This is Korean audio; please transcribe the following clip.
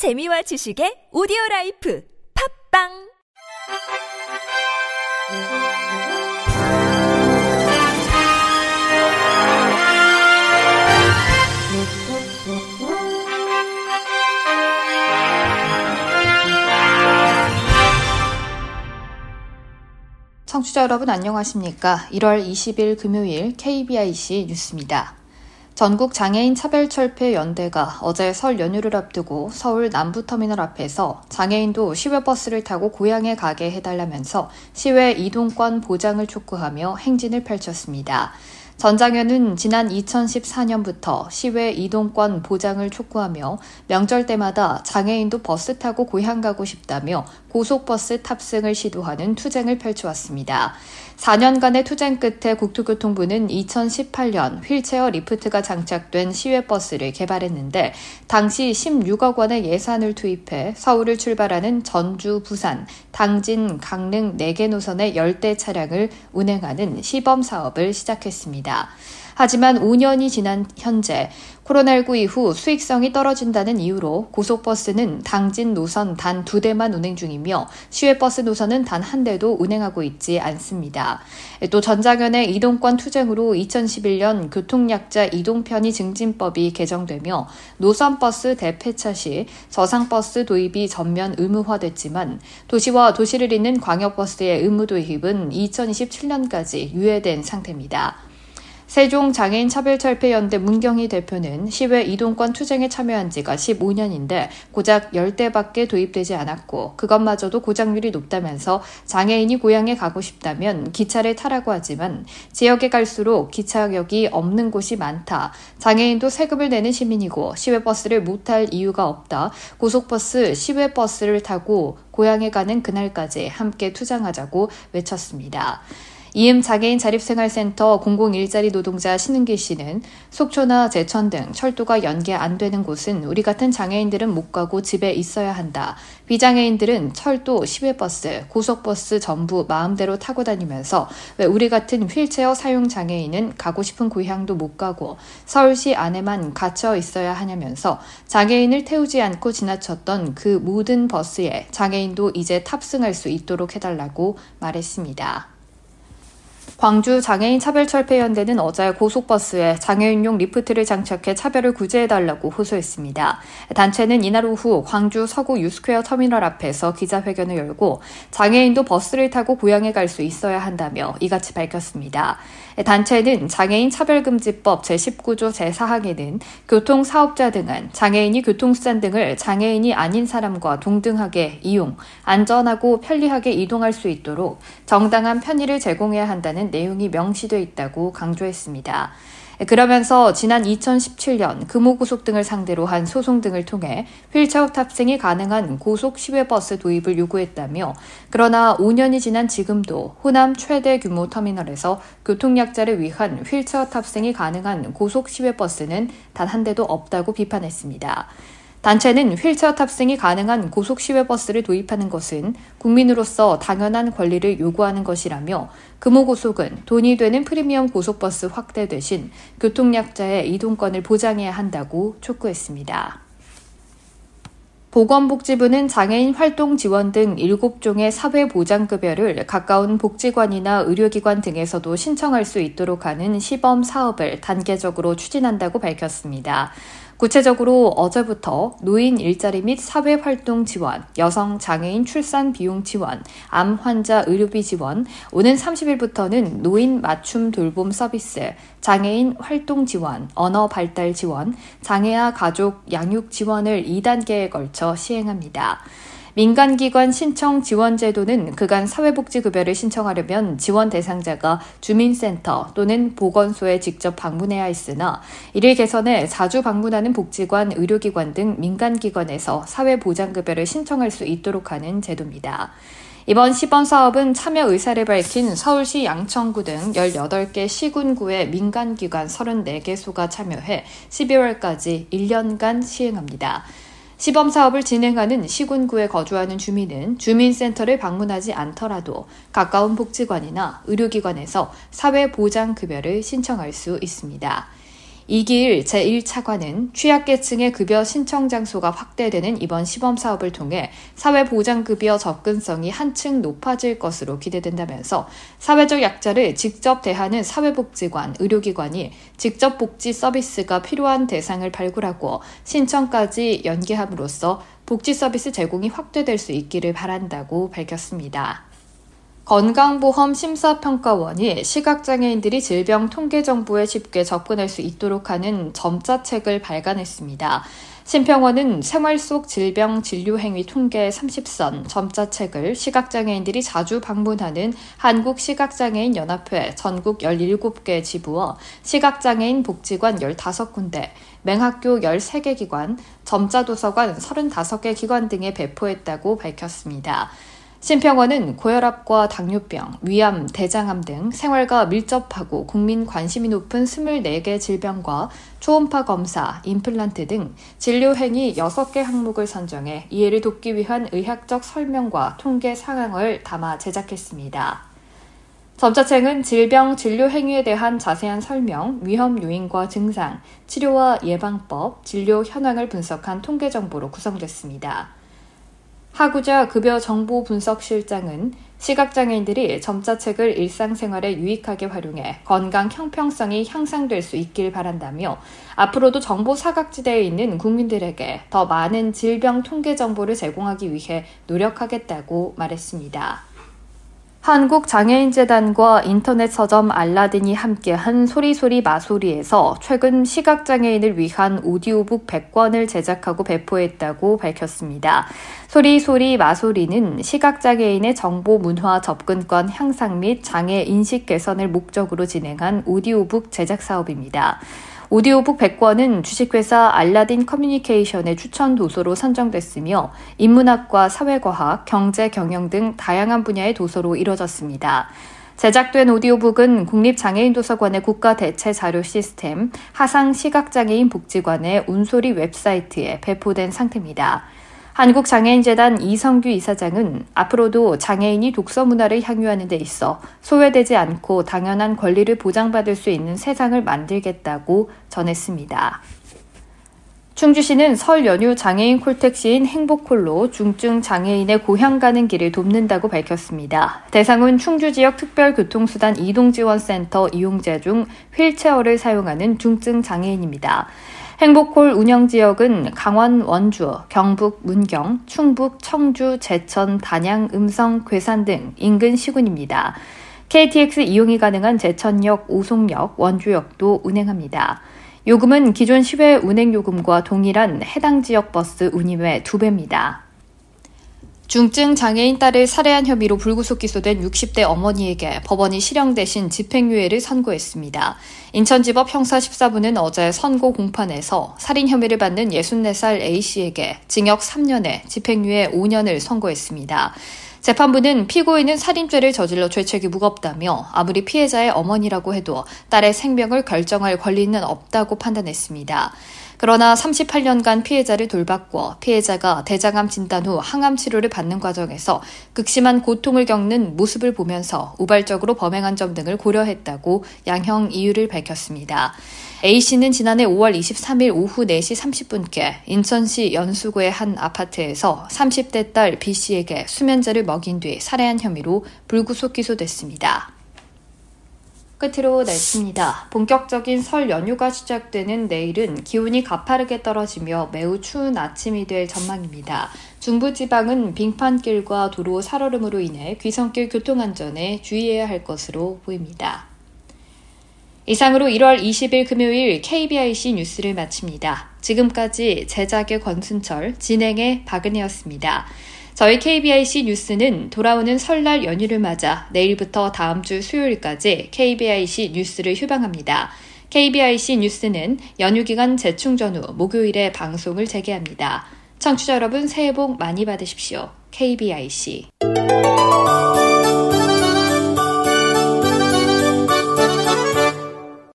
재미와 지식의 오디오 라이프 팝빵 청취자 여러분 안녕하십니까? 1월 20일 금요일 KBIC 뉴스입니다. 전국 장애인 차별 철폐 연대가 어제 설 연휴를 앞두고 서울 남부터미널 앞에서 장애인도 시외버스를 타고 고향에 가게 해달라면서 시외 이동권 보장을 촉구하며 행진을 펼쳤습니다. 전 장현은 지난 2014년부터 시외 이동권 보장을 촉구하며 명절 때마다 장애인도 버스 타고 고향 가고 싶다며 고속버스 탑승을 시도하는 투쟁을 펼쳐왔습니다. 4년간의 투쟁 끝에 국토교통부는 2018년 휠체어 리프트가 장착된 시외버스를 개발했는데 당시 16억 원의 예산을 투입해 서울을 출발하는 전주, 부산, 당진, 강릉 4개 노선의 열 대 차량을 운행하는 시범 사업을 시작했습니다. 하지만 5년이 지난 현재 코로나19 이후 수익성이 떨어진다는 이유로 고속버스는 당진 노선 단 두 대만 운행 중이며 시외버스 노선은 단 한 대도 운행하고 있지 않습니다. 또 전장현의 이동권 투쟁으로 2011년 교통약자 이동편의 증진법이 개정되며 노선버스 대폐차 시 저상버스 도입이 전면 의무화됐지만 도시와 도시를 잇는 광역버스의 의무 도입은 2027년까지 유예된 상태입니다. 세종 장애인 차별철폐연대 문경희 대표는 시외 이동권 투쟁에 참여한 지가 15년인데 고작 10대밖에 도입되지 않았고 그것마저도 고장률이 높다면서 장애인이 고향에 가고 싶다면 기차를 타라고 하지만 지역에 갈수록 기차역이 없는 곳이 많다. 장애인도 세금을 내는 시민이고 시외버스를 못 탈 이유가 없다. 고속버스, 시외버스를 타고 고향에 가는 그날까지 함께 투쟁하자고 외쳤습니다. 이음 장애인 자립생활센터 공공일자리 노동자 신은기 씨는 속초나 제천 등 철도가 연계 안 되는 곳은 우리 같은 장애인들은 못 가고 집에 있어야 한다. 비장애인들은 철도, 시외버스, 고속버스 전부 마음대로 타고 다니면서 왜 우리 같은 휠체어 사용 장애인은 가고 싶은 고향도 못 가고 서울시 안에만 갇혀 있어야 하냐면서 장애인을 태우지 않고 지나쳤던 그 모든 버스에 장애인도 이제 탑승할 수 있도록 해달라고 말했습니다. 광주 장애인 차별 철폐 연대는 어제 고속버스에 장애인용 리프트를 장착해 차별을 구제해달라고 호소했습니다. 단체는 이날 오후 광주 서구 유스퀘어 터미널 앞에서 기자회견을 열고 장애인도 버스를 타고 고향에 갈 수 있어야 한다며 이같이 밝혔습니다. 단체는 장애인 차별금지법 제19조 제4항에는 교통사업자 등은 장애인이 교통수단 등을 장애인이 아닌 사람과 동등하게 이용, 안전하고 편리하게 이동할 수 있도록 정당한 편의를 제공해야 한다는 내용이 명시돼 있다고 강조했습니다. 그러면서 지난 2017년 금호고속 등을 상대로 한 소송 등을 통해 휠체어 탑승이 가능한 고속 시외버스 도입을 요구했다며 그러나 5년이 지난 지금도 호남 최대 규모 터미널에서 교통약자를 위한 휠체어 탑승이 가능한 고속 시외버스는 단 한 대도 없다고 비판했습니다. 단체는 휠체어 탑승이 가능한 고속 시외 버스를 도입하는 것은 국민으로서 당연한 권리를 요구하는 것이라며 금호고속은 돈이 되는 프리미엄 고속버스 확대 대신 교통약자의 이동권을 보장해야 한다고 촉구했습니다. 보건복지부는 장애인 활동 지원 등 7종의 사회보장급여를 가까운 복지관이나 의료기관 등에서도 신청할 수 있도록 하는 시범 사업을 단계적으로 추진한다고 밝혔습니다. 구체적으로 어제부터 노인 일자리 및 사회 활동 지원, 여성 장애인 출산 비용 지원, 암 환자 의료비 지원, 오는 30일부터는 노인 맞춤 돌봄 서비스, 장애인 활동 지원, 언어 발달 지원, 장애아 가족 양육 지원을 2단계에 걸쳐 시행합니다. 민간기관 신청 지원 제도는 그간 사회복지급여를 신청하려면 지원 대상자가 주민센터 또는 보건소에 직접 방문해야 했으나 이를 개선해 자주 방문하는 복지관, 의료기관 등 민간기관에서 사회보장급여를 신청할 수 있도록 하는 제도입니다. 이번 시범 사업은 참여 의사를 밝힌 서울시 양천구 등 18개 시군구의 민간기관 34개소가 참여해 12월까지 1년간 시행합니다. 시범 사업을 진행하는 시군구에 거주하는 주민은 주민센터를 방문하지 않더라도 가까운 복지관이나 의료기관에서 사회보장급여를 신청할 수 있습니다. 이기일 제1차관은 취약계층의 급여 신청 장소가 확대되는 이번 시범 사업을 통해 사회보장급여 접근성이 한층 높아질 것으로 기대된다면서 사회적 약자를 직접 대하는 사회복지관, 의료기관이 직접 복지 서비스가 필요한 대상을 발굴하고 신청까지 연계함으로써 복지 서비스 제공이 확대될 수 있기를 바란다고 밝혔습니다. 건강보험 심사평가원이 시각장애인들이 질병 통계 정보에 쉽게 접근할 수 있도록 하는 점자책을 발간했습니다. 심평원은 생활 속 질병 진료 행위 통계 30선 점자책을 시각장애인들이 자주 방문하는 한국시각장애인 연합회 전국 17개 지부와 시각장애인 복지관 15군데, 맹학교 13개 기관, 점자도서관 35개 기관 등에 배포했다고 밝혔습니다. 심평원은 고혈압과 당뇨병, 위암, 대장암 등 생활과 밀접하고 국민 관심이 높은 24개 질병과 초음파 검사, 임플란트 등 진료 행위 6개 항목을 선정해 이해를 돕기 위한 의학적 설명과 통계 상황을 담아 제작했습니다. 점자책은 질병 진료 행위에 대한 자세한 설명, 위험 요인과 증상, 치료와 예방법, 진료 현황을 분석한 통계 정보로 구성됐습니다. 하구자 급여 정보 분석 실장은 시각장애인들이 점자책을 일상생활에 유익하게 활용해 건강 형평성이 향상될 수 있길 바란다며 앞으로도 정보 사각지대에 있는 국민들에게 더 많은 질병 통계 정보를 제공하기 위해 노력하겠다고 말했습니다. 한국장애인재단과 인터넷 서점 알라딘이 함께한 소리소리 마소리에서 최근 시각장애인을 위한 오디오북 100권을 제작하고 배포했다고 밝혔습니다. 소리소리 마소리는 시각장애인의 정보 문화 접근권 향상 및 장애 인식 개선을 목적으로 진행한 오디오북 제작 사업입니다. 오디오북 100권은 주식회사 알라딘 커뮤니케이션의 추천 도서로 선정됐으며 인문학과 사회과학, 경제, 경영 등 다양한 분야의 도서로 이뤄졌습니다. 제작된 오디오북은 국립장애인도서관의 국가대체 자료 시스템, 하상 시각장애인 복지관의 운소리 웹사이트에 배포된 상태입니다. 한국장애인재단 이성규 이사장은 앞으로도 장애인이 독서 문화를 향유하는 데 있어 소외되지 않고 당연한 권리를 보장받을 수 있는 세상을 만들겠다고 전했습니다. 충주시는 설 연휴 장애인 콜택시인 행복콜로 중증 장애인의 고향 가는 길을 돕는다고 밝혔습니다. 대상은 충주 지역 특별교통수단 이동지원센터 이용자 중 휠체어를 사용하는 중증 장애인입니다. 행복홀 운영 지역은 강원 원주, 경북 문경, 충북 청주, 제천, 단양, 음성, 괴산 등 인근 시군입니다. KTX 이용이 가능한 제천역, 오송역, 원주역도 운행합니다. 요금은 기존 시외 운행 요금과 동일한 해당 지역 버스 운임의 2배입니다. 중증 장애인 딸을 살해한 혐의로 불구속 기소된 60대 어머니에게 법원이 실형 대신 집행유예를 선고했습니다. 인천지법 형사 14부는 어제 선고 공판에서 살인 혐의를 받는 64살 A씨에게 징역 3년에 집행유예 5년을 선고했습니다. 재판부는 피고인은 살인죄를 저질러 죄책이 무겁다며 아무리 피해자의 어머니라고 해도 딸의 생명을 결정할 권리는 없다고 판단했습니다. 그러나 38년간 피해자를 돌봤고 피해자가 대장암 진단 후 항암 치료를 받는 과정에서 극심한 고통을 겪는 모습을 보면서 우발적으로 범행한 점 등을 고려했다고 양형 이유를 밝혔습니다. A씨는 지난해 5월 23일 오후 4시 30분께 인천시 연수구의 한 아파트에서 30대 딸 B씨에게 수면제를 먹인 뒤 살해한 혐의로 불구속 기소됐습니다. 끝으로 날씨입니다. 본격적인 설 연휴가 시작되는 내일은 기온이 가파르게 떨어지며 매우 추운 아침이 될 전망입니다. 중부지방은 빙판길과 도로 살얼음으로 인해 귀성길 교통안전에 주의해야 할 것으로 보입니다. 이상으로 1월 20일 금요일 KBIC 뉴스를 마칩니다. 지금까지 제작의 권순철, 진행의 박은혜였습니다. 저희 KBIC 뉴스는 돌아오는 설날 연휴를 맞아 내일부터 다음 주 수요일까지 KBIC 뉴스를 휴방합니다. KBIC 뉴스는 연휴 기간 재충전 후 목요일에 방송을 재개합니다. 청취자 여러분 새해 복 많이 받으십시오. KBIC